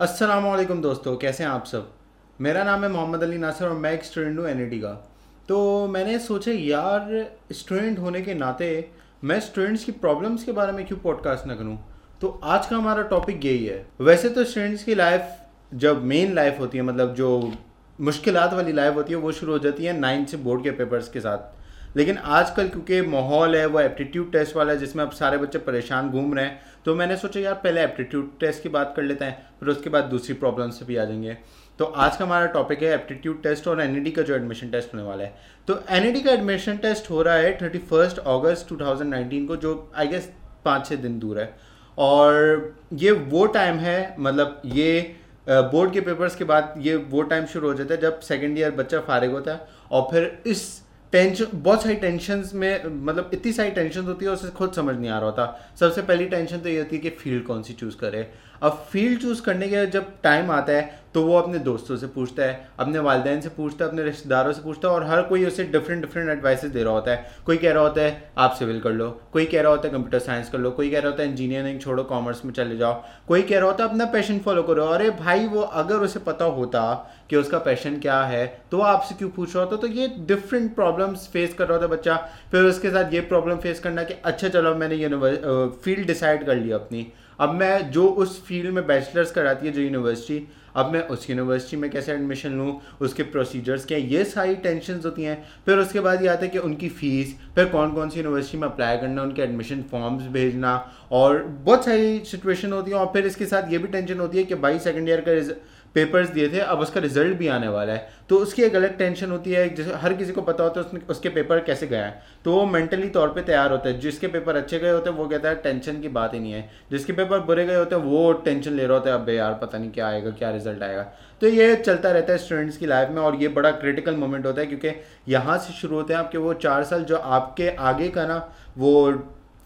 असलम दोस्तों, कैसे हैं आप सब? मेरा नाम है मोहम्मद अली नासिर और मैं एक स्टूडेंट हूँ एन का। तो मैंने सोचा, यार स्टूडेंट होने के नाते मैं स्टूडेंट्स की प्रॉब्लम्स के बारे में क्यों पॉडकास्ट ना करूँ? तो आज का हमारा टॉपिक यही है। वैसे तो स्टूडेंट्स की लाइफ जब मेन लाइफ होती है मतलब जो मुश्किल वाली लाइफ होती है, वो शुरू हो जाती है नाइन्थ से बोर्ड के पेपर्स के साथ। लेकिन आजकल क्योंकि माहौल है, वो एप्टीट्यूड टेस्ट वाला है, जिसमें अब सारे बच्चे परेशान घूम रहे हैं तो मैंने सोचा यार पहले एप्टीट्यूड टेस्ट की बात कर लेते हैं, फिर उसके बाद दूसरी प्रॉब्लम से भी आ जाएँगे। तो आज का हमारा टॉपिक है एप्टीट्यूड टेस्ट और एन का जो एडमिशन टेस्ट होने वाला है। तो एन का एडमिशन टेस्ट हो रहा है थर्टी फ़र्स्ट ऑगस्ट टू को, जो आई गेस पाँच छः दिन दूर है। और ये वो टाइम है मतलब ये बोर्ड के पेपर्स के बाद ये वो टाइम शुरू हो जाता है जब सेकेंड ईयर बच्चा फारिग होता है और फिर इस टेंशन, बहुत सारी टेंशन में मतलब इतनी सारी टेंशन होती है, उसे खुद समझ नहीं आ रहा होता। सबसे पहली टेंशन तो ये होती है कि फ़ील्ड कौन सी चूज़ करे। अब फ़ील्ड चूज़ करने के जब टाइम आता है तो वो अपने दोस्तों से पूछता है, अपने वालदेन से पूछता है, अपने रिश्तेदारों से पूछता है, और हर कोई उसे डिफरेंट डिफरेंट एडवाइसेस दे रहा होता है। कोई कह रहा होता है, आप सिविल कर लो। कोई कह रहा होता है कंप्यूटर साइंस कर लो। कोई कह रहा होता है इंजीनियरिंग छोड़ो कॉमर्स में चले जाओ। कोई कह रहा होता है, अपना पैशन फॉलो करो। अरे भाई, वो अगर उसे पता होता कि उसका पैशन क्या है तो आपसे क्यों पूछ रहा होता? तो ये डिफरेंट प्रॉब्लम्स फेस कर रहा था बच्चा। फिर उसके साथ ये प्रॉब्लम फेस करना कि अच्छा चलो, मैंने यूनिवर्स फ़ील्ड डिसाइड कर लिया अपनी। अब मैं जो उस फ़ील्ड में बैचलर्स कराती है, जो यूनिवर्सिटी अब मैं उस यूनिवर्सिटी में कैसे एडमिशन लूँ, उसके प्रोसीजर्स क्या ये सारी टेंशन होती हैं। फिर उसके बाद ये आता है कि उनकी फ़ीस फिर कौन कौन सी यूनिवर्सिटी में अप्लाई करना, उनके एडमिशन फॉर्म्स भेजना, और बहुत सारी सिचुएशन होती है, और फिर इसके साथ ये भी टेंशन होती है कि भाई सेकेंड ईयर का पेपर्स दिए थे, अब उसका रिज़ल्ट भी आने वाला है। तो उसकी एक अलग टेंशन होती है, जैसे हर किसी को पता होता है उसने, उसके पेपर कैसे गया है। तो वो मेंटली तौर पे तैयार होता है, जिसके पेपर अच्छे गए होते हैं, वो कहता है टेंशन की बात ही नहीं है। जिसके पेपर बुरे गए होते हैं, वो टेंशन ले रहा होता है, अब यार, पता नहीं क्या आएगा, क्या रिज़ल्ट आएगा? तो ये चलता रहता है स्टूडेंट्स की लाइफ में, और ये बड़ा क्रिटिकल मोमेंट होता है, क्योंकि यहाँ से शुरू होते हैं आपके वो चार साल जो आपके आगे का ना, वो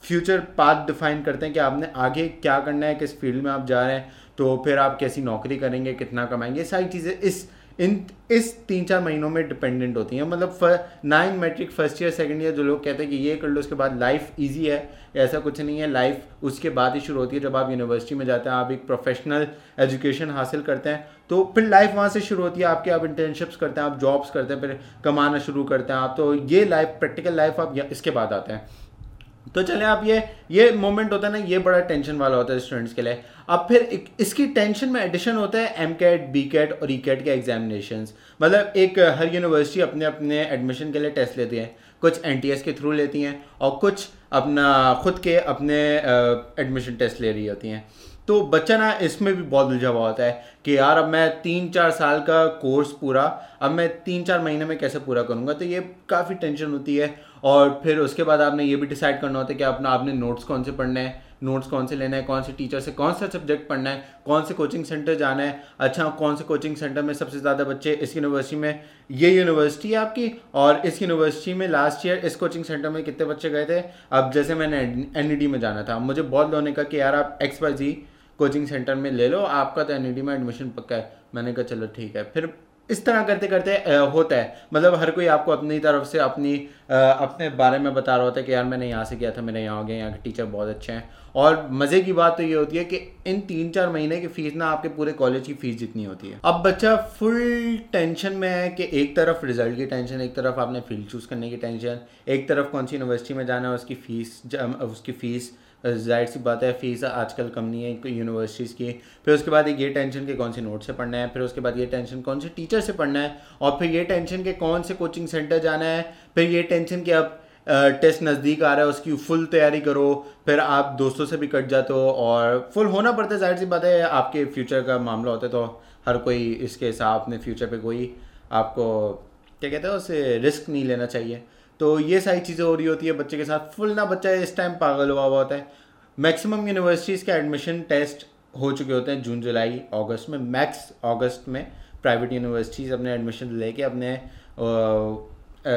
फ्यूचर पाथ डिफाइन करते हैं कि आपने आगे क्या करना है, किस फ़ील्ड में आप जा रहे हैं। तो फिर आप कैसी नौकरी करेंगे, कितना कमाएँगे, सारी चीज़ें इस, इन, इस तीन चार महीनों में डिपेंडेंट होती हैं। मतलब nine matric first year second year जो लोग कहते हैं कि ये कर लो, उसके बाद लाइफ इजी है, ऐसा कुछ नहीं है। लाइफ उसके बाद ही शुरू होती है जब आप यूनिवर्सिटी में जाते हैं, आप एक प्रोफेशनल एजुकेशन हासिल करते हैं। तो फिर लाइफ वहाँ से शुरू होती है, आपके आप इंटर्नशिप्स करते हैं, आप जॉब्स करते हैं, फिर कमाना शुरू करते हैं आप तो ये लाइफ प्रैक्टिकल लाइफ आप इसके बाद आते हैं। तो चले आप ये ये मोमेंट होता है ना, ये बड़ा टेंशन वाला होता है स्टूडेंट्स के लिए। अब फिर इसकी टेंशन में एडिशन होता है एम कैट बी कैट और ई e कैट के एग्जामिनेशन मतलब एक हर यूनिवर्सिटी अपने अपने एडमिशन के लिए टेस्ट लेती है। कुछ एनटीएस के थ्रू लेती हैं और कुछ अपना, खुद के अपने एडमिशन टेस्ट ले रही होती हैं। तो बच्चा ना इसमें भी बहुत उलझा हुआ होता है कि यार, अब मैं तीन चार साल का कोर्स पूरा, अब मैं तीन चार महीने में कैसे पूरा करूँगा? तो ये काफ़ी टेंशन होती है और फिर उसके बाद आपने ये भी डिसाइड करना होता है कि अपना, आपने नोट्स कौन से पढ़ने हैं नोट्स कौन से लेना है, कौन से टीचर से कौन सा सब्जेक्ट पढ़ना है, कौन से कोचिंग सेंटर जाना है अच्छा कौन से कोचिंग सेंटर में सबसे ज़्यादा बच्चे इस यूनिवर्सिटी में, ये यूनिवर्सिटी है आपकी और इस यूनिवर्सिटी में लास्ट ईयर इस कोचिंग सेंटर में कितने बच्चे गए थे? अब जैसे मैंने एन में जाना था, मुझे बहुत लोगों ने कहा कि यार, आप X Y Z coaching centre में ले लो, आपका तो एन में एडमिशन पक्का है। मैंने कहा, चलो ठीक है। फिर इस तरह करते करते होता है। मतलब हर कोई आपको अपनी तरफ़ से अपनी अपने बारे में बता रहा होता है कि, यार, मैंने यहाँ से किया था मैंने यहाँ हो गया यहाँ के टीचर बहुत अच्छे हैं। और मज़े की बात तो ये होती है कि इन तीन चार महीने की फ़ीस ना आपके पूरे कॉलेज की फ़ीस जितनी होती है। अब बच्चा फुल टेंशन में है कि एक तरफ़ रिज़ल्ट की टेंशन एक तरफ़ आपने फ़ील्ड चूज़ करने की टेंशन एक तरफ़ कौन सी यूनिवर्सिटी में जाना है, उसकी फ़ीस उसकी फ़ीस ज़ाहिर सी बात है फ़ीस आजकल कम नहीं है यूनिवर्सिटीज़ की। फिर उसके बाद ये टेंशन के कौन से नोट से पढ़ना है, फिर उसके बाद ये टेंशन कौन से टीचर से पढ़ना है, और फिर ये टेंशन के कौन से कोचिंग सेंटर जाना है, फिर ये टेंशन के अब टेस्ट नज़दीक आ रहा है, उसकी फुल तैयारी करो, फिर आप दोस्तों से भी कट जाते हो, और फुल होना पड़ता है, ज़ाहिर सी बात है, आपके फ्यूचर का मामला होता है तो हर कोई इसके हिसाब अपने फ्यूचर पे कोई आपको, क्या कहते हैं उसे रिस्क नहीं लेना चाहिए। तो ये सारी चीज़ें हो रही होती है बच्चे के साथ। फुल ना बच्चा इस टाइम पागल हुआ हुआ होता है। मैक्सिमम यूनिवर्सिटीज़ के एडमिशन टेस्ट हो चुके होते हैं जून जुलाई अगस्त में। मैक्स अगस्त में प्राइवेट यूनिवर्सिटीज़ अपने एडमिशन लेके अपने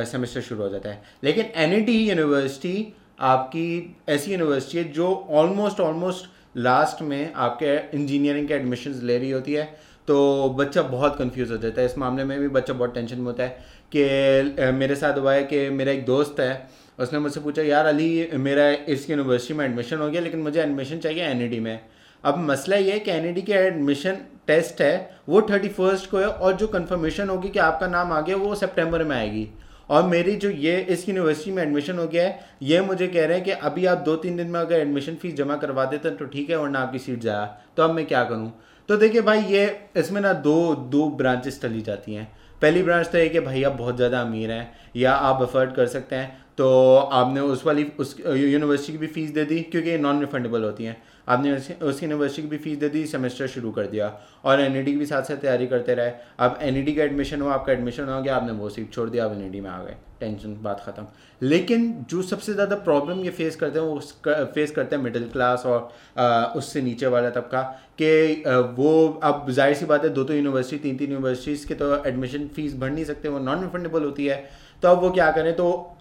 सेमेस्टर शुरू हो जाता है। लेकिन एन यूनिवर्सिटी आपकी ऐसी यूनिवर्सिटी है जो ऑलमोस्ट ऑलमोस्ट लास्ट में आपके इंजीनियरिंग के एडमिशन ले रही होती है। तो बच्चा बहुत कंफ्यूज हो जाता है। इस मामले में भी बच्चा बहुत टेंशन में होता है कि मेरे साथ हुआ है कि मेरा एक दोस्त है, उसने मुझसे पूछा, यार अली, मेरा इस यूनिवर्सिटी में एडमिशन हो गया, लेकिन मुझे एडमिशन चाहिए एन में। अब मसला ये है कि एन के एडमिशन टेस्ट है, वो थर्टी फ़र्स्ट को है और जो कंफर्मेशन होगी कि आपका नाम आ गया, वो सितंबर में आएगी। और मेरी जो ये इस यूनिवर्सिटी में एडमिशन हो गया है, ये मुझे कह रहे हैं कि अभी आप दो तीन दिन में अगर एडमिशन फ़ीस जमा करवा देते तो ठीक है, वरना आपकी सीट जाया। तो अब मैं क्या करूँ? तो देखिए भाई, ये इसमें ना दो दो ब्रांचेस चली जाती हैं। पहली ब्रांच तो ये कि भाई, आप बहुत ज़्यादा अमीर हैं, या आप अफर्ड कर सकते हैं। तो आपने उस वाली, उस, यूनिवर्सिटी की भी फ़ीस दे दी, क्योंकि ये नॉन रिफंडेबल होती हैं। आपने उस यूनिवर्सिटी की भी फ़ीस दे दी सेमेस्टर शुरू कर दिया। और एन की भी साथ साथ तैयारी करते रहे। अब एन का एडमिशन हुआ, आपका एडमिशन हो गया, आपने वो सीट छोड़ दिया आप एन में आ गए। टेंशन बात ख़त्म। लेकिन जो सबसे ज़्यादा प्रॉब्लम ये फेस करते हैं, वो फेस करते हैं मिडिल क्लास और उससे नीचे वाला तबका कि वो, अब ज़ाहिर सी बात है, दो दो यूनिवर्सिटी तीन तीन यूनिवर्सिटीज़ के तो एडमिशन फ़ीस भर नहीं सकते, वो नॉन रिफंडेबल होती है। तो अब वो क्या करें? तो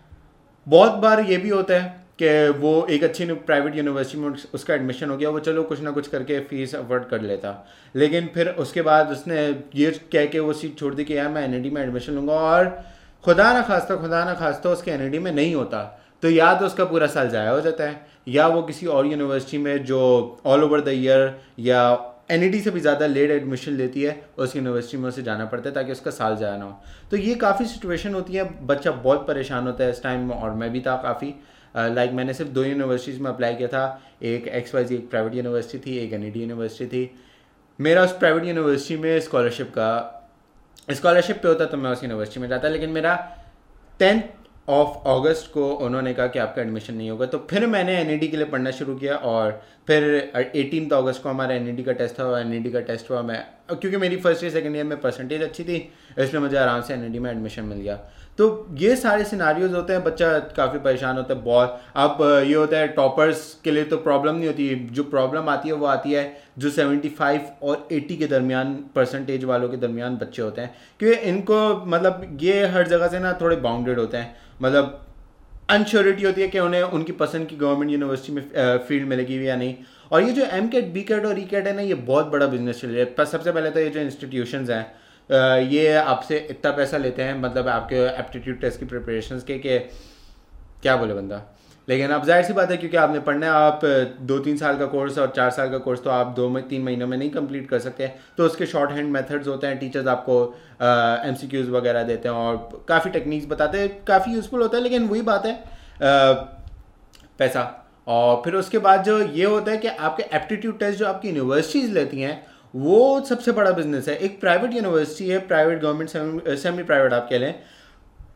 बहुत बार ये भी होता है कि वो एक अच्छी प्राइवेट यूनिवर्सिटी में उसका एडमिशन हो गया, वो चलो कुछ ना कुछ करके फ़ीस अफोर्ड कर लेता। लेकिन फिर उसके बाद उसने ये कह के वो सीट छोड़ दी कि, यार, मैं एन में एडमिशन लूँगा। और खुदा ना खास्ता, खुदा ना खास्ता उसके एन में नहीं होता। तो या तो उसका पूरा साल ज़ाया हो जाता है, या वो किसी और यूनिवर्सिटी में जो ऑल ओवर द ईयर या एन से भी ज़्यादा लेट एडमिशन लेती है, उस यूनिवर्सिटी में उसे जाना पड़ता है ताकि उसका साल जाया ना हो। तो ये काफ़ी सिचुएशन होती है, बच्चा बहुत परेशान होता है इस टाइम में, और मैं भी था काफ़ी। लाइक uh, मैंने सिर्फ़ दो यूनिवर्सिटीज़ में अप्लाई किया था। एक एक्स वाई जी एक प्राइवेट यूनिवर्सिटी थी एक एन यूनिवर्सिटी थी। मेरा उस प्राइवेट यूनिवर्सिटी में स्कॉलरशिप का स्कॉलरशिप पे होता तो मैं उस यूनिवर्सिटी में जाता लेकिन मेरा टेंथ ऑफ़ अगस्त को उन्होंने कहा कि आपका एडमिशन नहीं होगा। तो फिर मैंने एन के लिए पढ़ना शुरू किया और फिर एटीन अगस्त को हमारा एन का टेस्ट था एन का टेस्ट हुआ मैं क्योंकि मेरी फ़र्स्ट ईयर सेकेंड ईयर में परसेंटेज अच्छी थी इसलिए मुझे आराम से एन में एडमिशन मिल गया। तो ये सारे सिनारियोज होते हैं, बच्चा काफ़ी परेशान होता है बहुत अब ये होता है टॉपर्स के लिए तो प्रॉब्लम नहीं होती, जो प्रॉब्लम आती है वो आती है, जो 75 और 80 के दरमियान परसेंटेज वालों के दरमियान बच्चे होते हैं। क्योंकि इनको मतलब ये हर जगह से ना थोड़े बाउंडेड होते हैं। मतलब अनश्योरिटी होती है कि उन्हें, उनकी पसंद की गवर्नमेंट यूनिवर्सिटी में फ़ील्ड मिलेगी या नहीं। और ये जो एम कैट बी कैट और ई कैट है ना, ये बहुत बड़ा बिज़नेस चल रहा है। सबसे पहले तो ये जो इंस्टीट्यूशन हैं ये आपसे इतना पैसा लेते हैं मतलब आपके एप्टीट्यूड टेस्ट की प्रिपरेशन के कि क्या बोले बंदा? लेकिन अब ज़ाहिर सी बात है क्योंकि आपने पढ़ना है, आप दो तीन साल का कोर्स और चार साल का कोर्स तो आप दो में तीन महीनों में नहीं कंप्लीट कर सकते। तो उसके शॉर्ट हैंड मेथड्स होते हैं टीचर्स आपको एम सी क्यूज़ वगैरह देते हैं और काफ़ी टेक्निक्स बताते हैं, काफ़ी यूज़फुल होता है, लेकिन वही बात है पैसा। और फिर उसके बाद जो ये होता है कि आपके एप्टीट्यूड टेस्ट जो आपकी यूनिवर्सिटीज़ लेती हैं वो सबसे बड़ा बिज़नेस है। एक प्राइवेट यूनिवर्सिटी है प्राइवेट गवर्नमेंट सेमी प्राइवेट आप कह लें।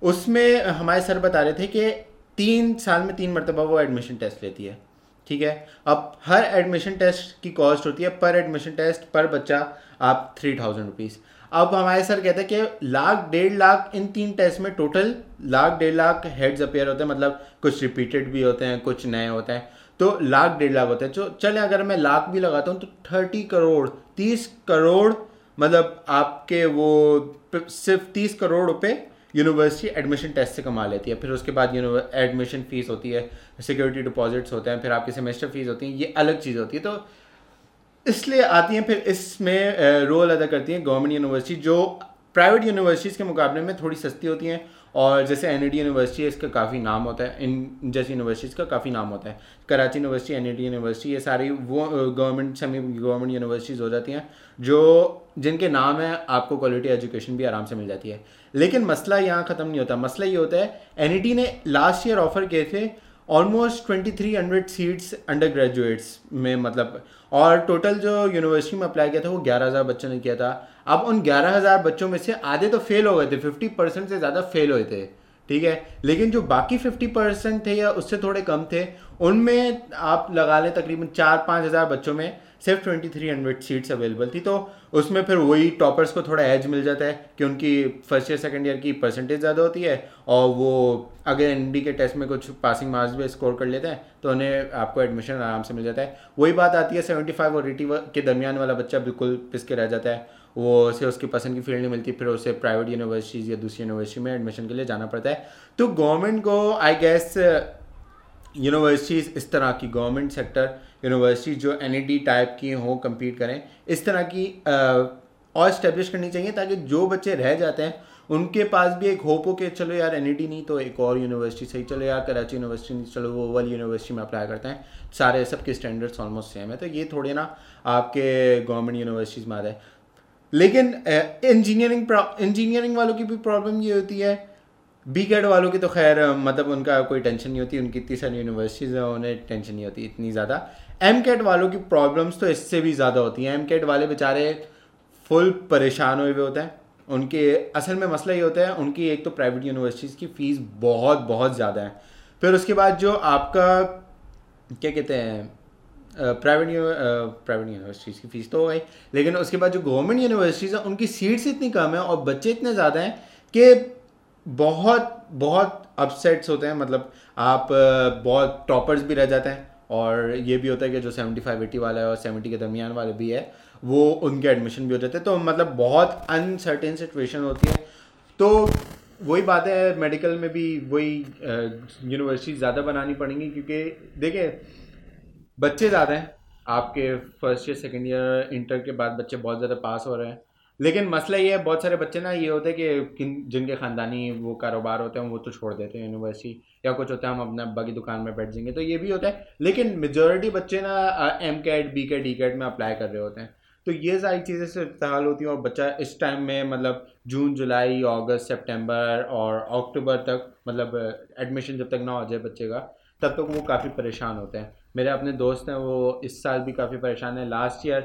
उसमें हमारे सर बता रहे थे कि तीन साल में तीन मरतबा वो एडमिशन टेस्ट लेती है। ठीक है? अब हर एडमिशन टेस्ट की कॉस्ट होती है। पर एडमिशन टेस्ट पर बच्चा आप थ्री थाउज़ेंड रुपीज़ अब हमारे सर कहते हैं कि लाख, डेढ़ लाख इन तीन टेस्ट में टोटल लाख, डेढ़ लाख हेड्स अपेयर होते हैं। मतलब कुछ रिपीटेड भी होते हैं, कुछ नए होते हैं। तो लाख डेढ़ लाख होता है। तो चले, अगर मैं लाख भी लगाता हूँ तो थर्टी करोड़, तीस करोड़ मतलब आपके वो सिर्फ़ तीस करोड़ रुपये यूनिवर्सिटी एडमिशन टेस्ट से कमा लेती है। फिर उसके बाद एडमिशन फ़ीस होती है सिक्योरिटी डिपॉजिट्स होते हैं, फिर आपकी सेमेस्टर फ़ीस होती है, ये अलग चीज़ होती है। तो इसलिए आती हैं, फिर इसमें रोल अदा करती हैं गवर्नमेंट यूनिवर्सिटी जो प्राइवेट यूनिवर्सिटीज़ के मुकाबले में थोड़ी सस्ती होती हैं और जैसे एन यूनिवर्सिटी है, इसका काफ़ी नाम होता है। इन, जैसी यूनिवर्सिटीज़ का काफ़ी नाम होता है। कराची यूनिवर्सिटी एन यूनिवर्सिटी ये सारी वो गवर्नमेंट सेमी गवर्नमेंट यूनिवर्सिटीज़ हो जाती हैं, जो, जिनके नाम है, आपको क्वालिटी एजुकेशन भी आराम से मिल जाती है। लेकिन मसला यहाँ ख़त्म नहीं होता। मसला ये होता है NED ने लास्ट ईयर ऑफ़र किए थे almost twenty three hundred seats undergraduates में मतलब और टोटल जो यूनिवर्सिटी में अप्लाई किया था वो ग्यारह हज़ार बच्चों ने किया था। अब उन ग्यारह हज़ार बच्चों में से आधे तो फेल हो गए थे फिफ्टी परसेंट से ज़्यादा फेल हुए थे, ठीक है? लेकिन जो बाकी फिफ्टी परसेंट थे या उससे थोड़े कम थे, उनमें आप लगा लें तकरीबन चार पाँच हज़ार बच्चों में सिर्फ़ twenty three hundred seats available थी। तो उसमें फिर वही टॉपर्स को थोड़ा एज मिल जाता है कि उनकी फ़र्स्ट ईयर सेकेंड ईयर की परसेंटेज ज़्यादा होती है और वो अगर एन के टेस्ट में कुछ पासिंग मार्क्स भी स्कोर कर लेते हैं तो उन्हें आपको एडमिशन आराम से मिल जाता है। वही बात आती है सेवेंटी फाइव और एटी के दरमियान वाला बच्चा बिल्कुल पिस के रह जाता है। वो उसे उसकी पसंद की फ़ील्ड नहीं मिलती, फिर उसे प्राइवेट यूनिवर्सिटीज़ या दूसरी यूनिवर्सिटी में एडमिशन के लिए जाना पड़ता है। तो गवर्नमेंट को आई गेस यूनिवर्सिटीज़ इस तरह की गवर्नमेंट सेक्टर यूनिवर्सिटी जो एन टाइप की हो कम्पीट करें, इस तरह की और इस्टेब्लिश करनी चाहिए ताकि जो बच्चे रह जाते हैं, उनके पास भी एक होप हो कि चलो यार एन नहीं तो एक और यूनिवर्सिटी सही, चलो यार कराची यूनिवर्सिटी नहीं, चलो वो वाली यूनिवर्सिटी में अप्लाई करते हैं। सारे सबके स्टैंडर्ड्स ऑलमोस्ट सेम है तो ये थोड़े ना आपके गवर्नमेंट यूनिवर्सिटीज़ में आ जाए लेकिन इंजीनियरिंग इंजीनियरिंग वालों की भी प्रॉब्लम ये होती है बी कैड वालों की तो खैर मतलब उनका कोई टेंशन नहीं होती, उनकी इतनी सारी यूनिवर्सिटीज़ हैं, उन्हें टेंशन नहीं होती इतनी ज़्यादा। एम कैट वालों की प्रॉब्लम्स तो इससे भी ज़्यादा होती हैं। एम कैट वाले बेचारे फुल परेशान हुए हुए होते हैं। उनके असल में मसला ये होता है, उनकी एक तो प्राइवेट यूनिवर्सिटीज़ की फ़ीस बहुत बहुत ज़्यादा है। फिर उसके बाद जो आपका, क्या कहते हैं प्राइवेट प्राइवेट यूनिवर्सिटीज़ की फ़ीस तो हो गई। लेकिन उसके बाद जो गवर्नमेंट यूनिवर्सिटीज़ हैं, उनकी सीट्स इतनी कम है और बच्चे इतने ज़्यादा हैं कि बहुत बहुत अपसेट्स होते हैं मतलब आप बहुत टॉपर्स भी रह जाते हैं और ये भी होता है कि जो सेवेंटी फाइव एटी वाला है और सेवेंटी के दरमियान वाले भी है, वो उनके एडमिशन भी हो जाते हैं। तो मतलब बहुत अनसर्टेन सिचुएशन होती है। तो वही बात है मेडिकल में भी वही यूनिवर्सिटी ज़्यादा बनानी पड़ेंगी क्योंकि देखिए, बच्चे ज़्यादा हैं। आपके first year second year inter के बाद बच्चे बहुत ज़्यादा पास हो रहे हैं। लेकिन मसला ये है, बहुत सारे बच्चे ना ये होते हैं कि जिनके ख़ानदानी वो कारोबार होते हैं, वो तो छोड़ देते हैं यूनिवर्सिटी या कुछ होता है, हम अपने अब्बा की दुकान में बैठ जाएँगे तो ये भी होता है। लेकिन मेजोरिटी बच्चे ना M cat B cat D cat में अप्लाई कर रहे होते हैं। तो ये सारी चीज़ें से होती हैं और बच्चा इस टाइम में मतलब जून, जुलाई, अगस्त, सितंबर और अक्टूबर तक मतलब एडमिशन जब तक ना हो जाए बच्चे का, तब तक वो काफ़ी परेशान होते हैं। मेरे अपने दोस्त हैं, वो इस साल भी काफ़ी परेशान हैं। लास्ट ईयर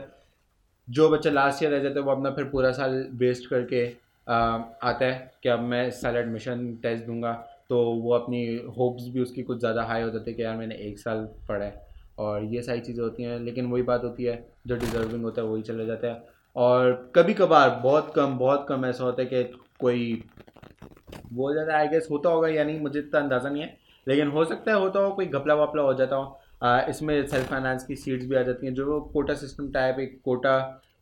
जो बच्चा लास्ट ईयर रह जाता है वो अपना फिर पूरा साल वेस्ट करके आ, आता है कि अब मैं इस साल एडमिशन टेस्ट दूँगा। तो वो अपनी होप्स भी उसकी कुछ ज़्यादा हाई हो जाती है कि यार मैंने एक साल पढ़ा है। और ये सारी चीज़ें होती हैं लेकिन वही बात होती है जो डिज़र्विंग होता है वही चला जाता है। और कभी कभार बहुत कम बहुत कम ऐसा होता है कि कोई वो ज़्यादा आई गेस होता होगा या नहीं मुझे इतना अंदाज़ा नहीं है। लेकिन हो सकता है होता हो कोई घपला वपला हो जाता हो। इसमें सेल्फ फाइनेंस की सीट्स भी आ जाती हैं। जो कोटा सिस्टम टाइप एक कोटा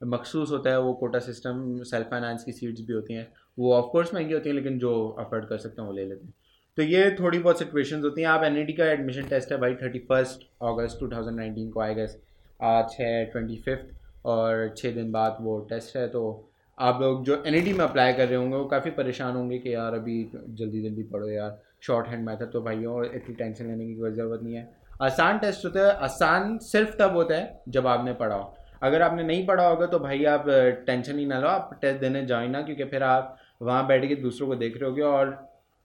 मखसूस होता है, वो कोटा सिस्टम सेल्फ फाइनेंस की सीट्स भी होती हैं। वो ऑफकोर्स महँगी होती हैं, लेकिन जो अफोर्ड कर सकते हैं, वो ले लेते हैं। तो ये थोड़ी बहुत सिचुएशंस होती हैं। आप एन का एडमिशन टेस्ट है भाई thirty first August two thousand nineteen को आएगा आज है ट्वेंटी फिफ्थ और छः दिन बाद वो टेस्ट है तो आप लोग जो एन में अप्लाई कर रहे होंगे, वो काफ़ी परेशान होंगे कि यार अभी जल्दी जल्दी पढ़ो यार। शॉर्ट हैंड मैथड तो भाइयों, इतनी टेंशन लेने की कोई ज़रूरत नहीं है। आसान टेस्ट होता है, आसान सिर्फ़ तब होता है जब आपने पढ़ा हो। अगर आपने नहीं पढ़ा होगा तो भाई आप टेंशन ही ना लो, आप टेस्ट देने जाओ ना, क्योंकि फिर आप वहाँ बैठ के दूसरों को देख रहे होगे और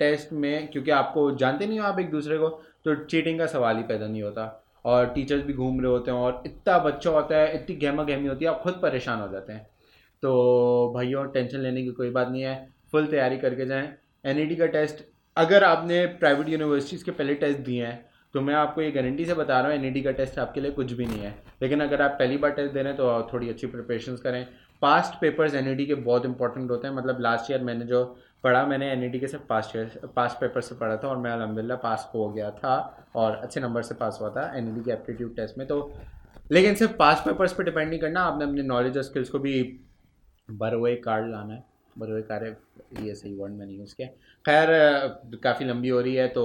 टेस्ट में, क्योंकि आपको जानते नहीं हो आप एक दूसरे को तो चीटिंग का सवाल ही पैदा नहीं होता। और टीचर्स भी घूम रहे होते हैं और इतना बच्चा होता है, इतनी गहमा गहमी होती है, आप खुद परेशान हो जाते हैं। तो भाइयों, टेंशन लेने की कोई बात नहीं है फुल तैयारी करके जाएँ। एन का टेस्ट अगर आपने प्राइवेट यूनिवर्सिटीज़ के पहले टेस्ट दिए हैं तो मैं आपको ये गारंटी से बता रहा हूँ एन का टेस्ट आपके लिए कुछ भी नहीं है। लेकिन अगर आप पहली बार टेस्ट दे रहे हैं तो थोड़ी अच्छी प्रिपरेशन करें। पास्ट पेपर्स एन के बहुत इंपॉर्टेंट होते हैं। मतलब लास्ट ईयर मैंने जो पढ़ा, मैंने एन के सिर्फ़ पास्ट ईयर पास्ट पेपर से पढ़ा था और मैं अलहमदिल्ला पास हो गया था और अच्छे नंबर से पास हुआ था एन के एप्टीट्यूड टेस्ट में। तो लेकिन सिर्फ़ पास्ट पेपर्स पर डिपेंड नहीं करना। आपने अपने नॉलेज और स्किल्स को भी बरवे कार्ड लाना है। बरवे कार्ड ये सही वर्ड में नहीं किया। खैर, काफ़ी लंबी हो रही है तो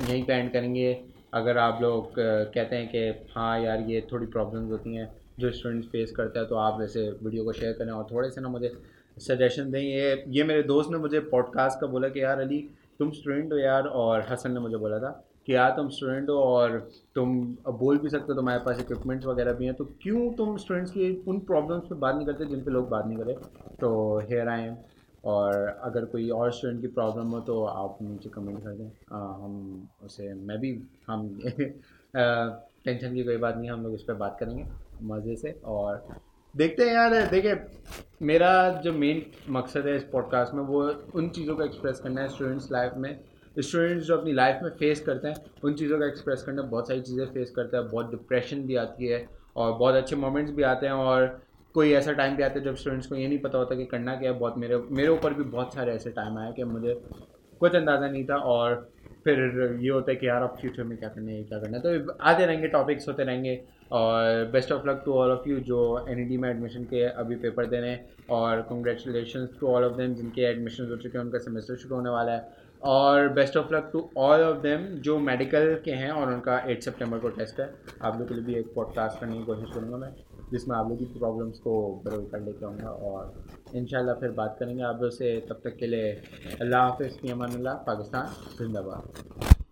यहीं पे एंड करेंगे। अगर आप लोग कहते हैं कि हाँ यार, ये थोड़ी प्रॉब्लम्स होती हैं जो स्टूडेंट्स फेस करते हैं तो आप वैसे वीडियो को शेयर करें और थोड़े से ना मुझे सजेशन दें। ये ये मेरे दोस्त ने मुझे पॉडकास्ट का बोला कि, यार अली, तुम स्टूडेंट हो यार, और हसन ने मुझे बोला था कि, यार, तुम स्टूडेंट हो और तुम बोल भी सकते हो, तुम्हारे पास इक्विपमेंट्स वगैरह भी हैं तो क्यों तुम स्टूडेंट्स की उन प्रॉब्लम्स पे बात नहीं करते जिन पे लोग बात नहीं करें? तो हेयर आए हैं और अगर कोई और स्टूडेंट की प्रॉब्लम हो तो आप नीचे कमेंट कर दें। हम उसे, मैं भी, हम टेंशन की कोई बात नहीं, हम लोग इस पर बात करेंगे मज़े से। और देखते हैं यार, देखिए, मेरा जो मेन मकसद है इस पॉडकास्ट में, वो उन चीज़ों को एक्सप्रेस करना है स्टूडेंट्स लाइफ में। स्टूडेंट्स जो अपनी लाइफ में फेस करते हैं, उन चीज़ों का एक्सप्रेस करना, बहुत सारी चीज़ें फेस करते हैं, बहुत डिप्रेशन भी आती है और बहुत अच्छे मोमेंट्स भी आते हैं और कोई ऐसा टाइम भी आता है जब स्टूडेंट्स को ये नहीं पता होता कि करना क्या है, बहुत मेरे मेरे ऊपर भी बहुत सारे ऐसे टाइम आए कि मुझे कुछ अंदाज़ा नहीं था और फिर ये होता है कि यार अब फ्यूचर में क्या करना है, क्या करना है। तो आते रहेंगे टॉपिक्स होते रहेंगे और best of luck to all of you जो एन में एडमिशन के अभी पेपर देने और congratulation to all of them जिनके एडमिशन हो चुके हैं, उनका सेमेस्टर शुरू होने वाला है। और best of luck to all of them जो मेडिकल के हैं और उनका एट सितंबर को टेस्ट है। आप लोग के लिए भी एक पॉडकास्ट करने की कोशिश करूँगा मैं। जिसमें आप लोग की प्रॉब्लम्स को बरोल कर लेके आऊँगा और इन फिर बात करेंगे आप लोग से, तब तक के लिए अल्लाह हाफ़ अमान पाकिस्तान, जिंदाबाद।